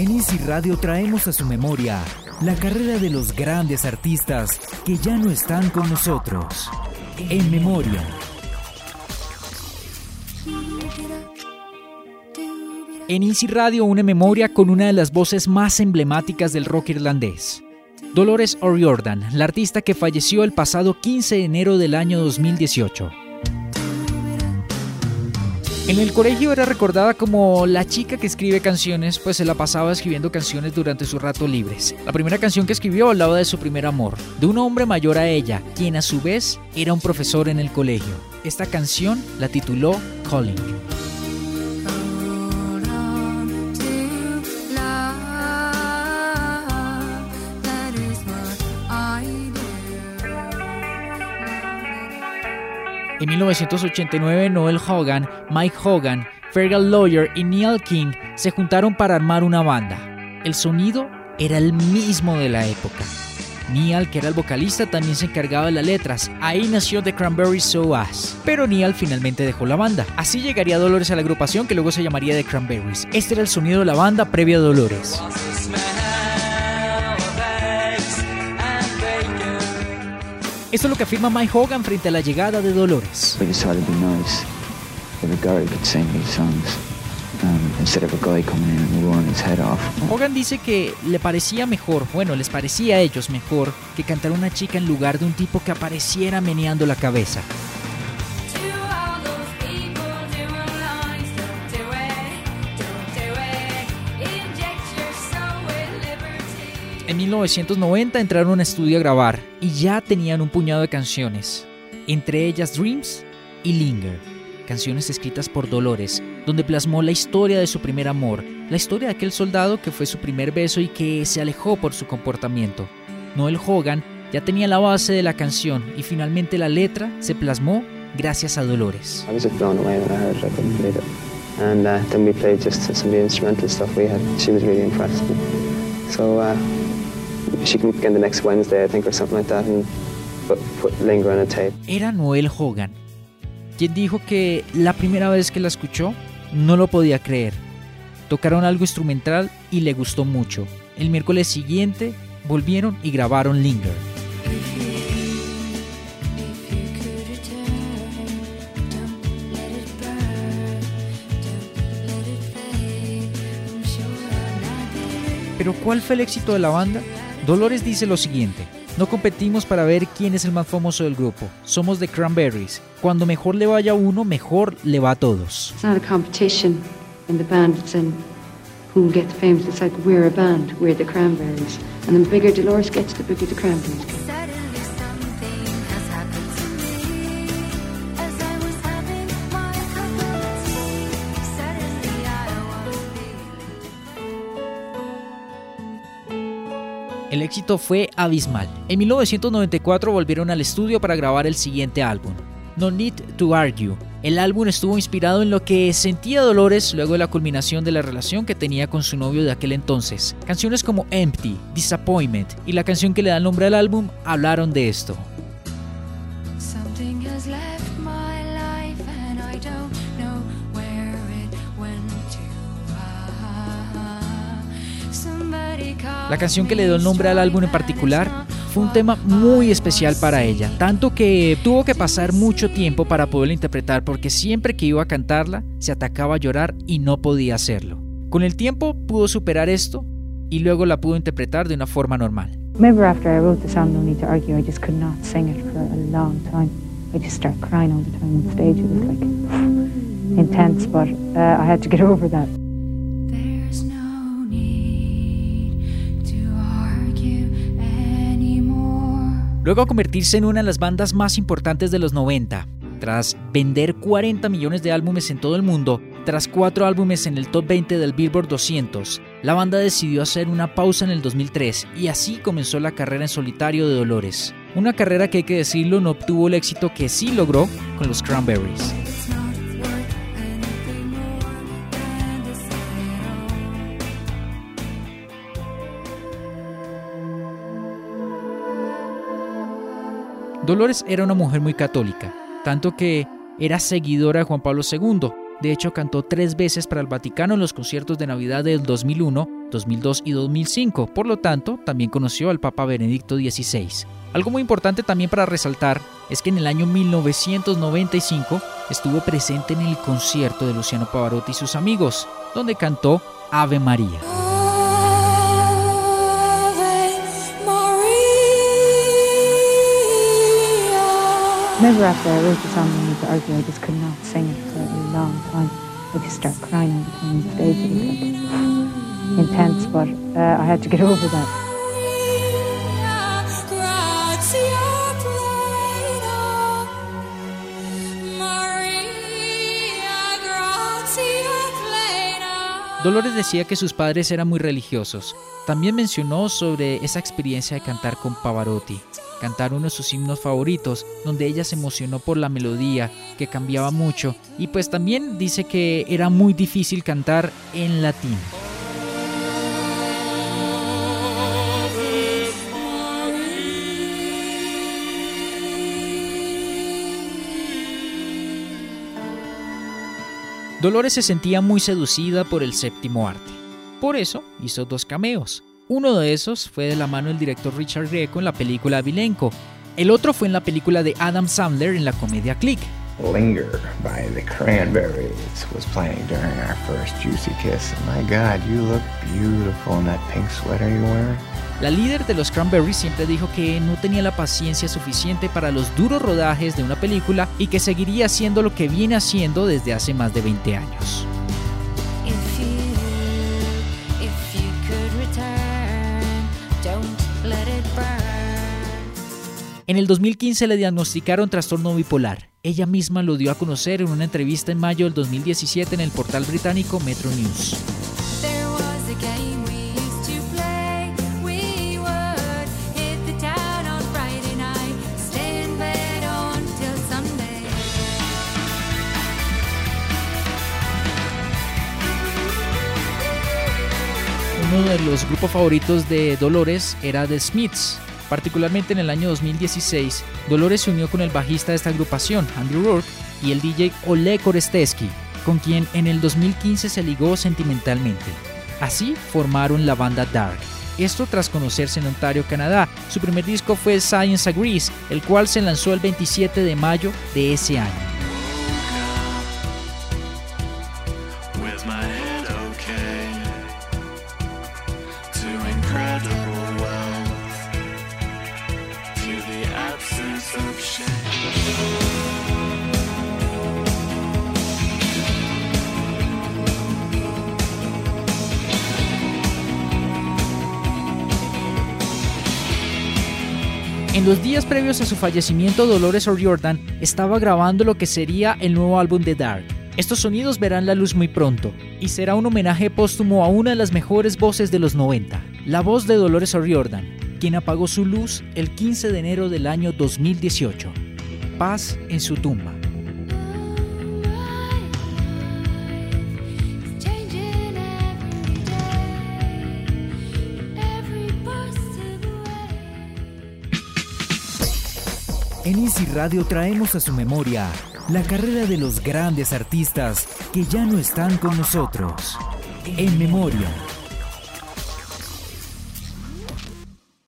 En Easy Radio traemos a su memoria la carrera de los grandes artistas que ya no están con nosotros. En memoria. En Easy Radio une memoria con una de las voces más emblemáticas del rock irlandés. Dolores O'Riordan, la artista que falleció el pasado 15 de enero del año 2018. En el colegio era recordada como la chica que escribe canciones, pues se la pasaba escribiendo canciones durante sus ratos libres. La primera canción que escribió hablaba de su primer amor, de un hombre mayor a ella, quien a su vez era un profesor en el colegio. Esta canción la tituló Calling. En 1989, Noel Hogan, Mike Hogan, Fergal Lawyer y Neil King se juntaron para armar una banda. El sonido era el mismo de la época. Neil, que era el vocalista, también se encargaba de las letras. Ahí nació The Cranberries So. Pero Neil finalmente dejó la banda. Así llegaría Dolores a la agrupación que luego se llamaría The Cranberries. Este era el sonido de la banda previa a Dolores. Esto es lo que afirma Mike Hogan frente a la llegada de Dolores. Hogan dice que le parecía mejor, bueno, les parecía a ellos mejor que cantar una chica en lugar de un tipo que apareciera meneando la cabeza. En 1990 entraron a un estudio a grabar y ya tenían un puñado de canciones, entre ellas Dreams y Linger, canciones escritas por Dolores, donde plasmó la historia de su primer amor, la historia de aquel soldado que fue su primer beso y que se alejó por su comportamiento. Noel Hogan ya tenía la base de la canción y finalmente la letra se plasmó gracias a Dolores. And uh, era Noel Hogan, quien dijo que la primera vez que la escuchó no lo podía creer. Tocaron algo instrumental y le gustó mucho. El miércoles siguiente volvieron y grabaron Linger. Pero ¿cuál fue el éxito de la banda? Dolores dice lo siguiente. No competimos para ver quién es el más famoso del grupo. Somos The Cranberries. Cuando mejor le vaya uno, mejor le va a todos. It's not a competition in the band. It's in who gets famous. It's like we're a band. We're the Cranberries. And the bigger Dolores gets, the bigger the Cranberries El éxito fue abismal. En 1994 volvieron al estudio para grabar el siguiente álbum, No Need to Argue. El álbum estuvo inspirado en lo que sentía Dolores luego de la culminación de la relación que tenía con su novio de aquel entonces. Canciones como Empty, Disappointment y la canción que le da el nombre al álbum hablaron de esto. La canción que le dio el nombre al álbum en particular fue un tema muy especial para ella, tanto que tuvo que pasar mucho tiempo para poderla interpretar porque siempre que iba a cantarla se atacaba a llorar y no podía hacerlo. Con el tiempo pudo superar esto y luego la pudo interpretar de una forma normal. Remember after I wrote the song No Need to Argue, I just could not sing it for a long time. I just started crying all the time on stage. It was like intense, but uh, I had to get over that. Luego a convertirse en una de las bandas más importantes de los 90. Tras vender 40 millones de álbumes en todo el mundo, tras cuatro álbumes en el top 20 del Billboard 200, la banda decidió hacer una pausa en el 2003 y así comenzó la carrera en solitario de Dolores. Una carrera que hay que decirlo no obtuvo el éxito que sí logró con los Cranberries. Dolores era una mujer muy católica, tanto que era seguidora de Juan Pablo II. De hecho, cantó tres veces para el Vaticano en los conciertos de Navidad del 2001 2002 y 2005. Por lo tanto, también conoció al Papa Benedicto XVI. Algo muy importante también para resaltar es que en el año 1995 estuvo presente en el concierto de Luciano Pavarotti y sus amigos, donde cantó Ave María. Remember after I wrote the song we need to argue, I just could not sing it for a long time. I just start crying time the stage. It was like intense, but uh, I had to get over that. Dolores decía que sus padres eran muy religiosos. También mencionó sobre esa experiencia de cantar con Pavarotti cantar uno de sus himnos favoritos, donde ella se emocionó por la melodía, que cambiaba mucho, y pues también dice que era muy difícil cantar en latín. Dolores se sentía muy seducida por el séptimo arte. Por eso hizo dos cameos, uno de esos fue de la mano del director Richard Greco en la película Vilenco. El otro fue en la película de Adam Sandler en la comedia Click. Linger by the Cranberries was playing during our first juicy kiss. My God, you look beautiful in that pink sweater you're wearing. La líder de los Cranberries siempre dijo que no tenía la paciencia suficiente para los duros rodajes de una película y que seguiría haciendo lo que viene haciendo desde hace más de 20 años. En el 2015 le diagnosticaron trastorno bipolar. Ella misma lo dio a conocer en una entrevista en mayo del 2017 en el portal británico Metro News. Uno de los grupos favoritos de Dolores era The Smiths, Particularmente en el año 2016, Dolores se unió con el bajista de esta agrupación, Andrew Rourke, y el DJ Oleg Oresteski, con quien en el 2015 se ligó sentimentalmente. Así formaron la banda Dark. Esto tras conocerse en Ontario, Canadá. Su primer disco fue Science Agrees, el cual se lanzó el 27 de mayo de ese año. En los días previos a su fallecimiento, Dolores O'Riordan estaba grabando lo que sería el nuevo álbum de Dark. Estos sonidos verán la luz muy pronto y será un homenaje póstumo a una de las mejores voces de los 90, la voz de Dolores O'Riordan, quien apagó su luz el 15 de enero del año 2018. Paz en su tumba. En Easy Radio traemos a su memoria la carrera de los grandes artistas que ya no están con nosotros. En memoria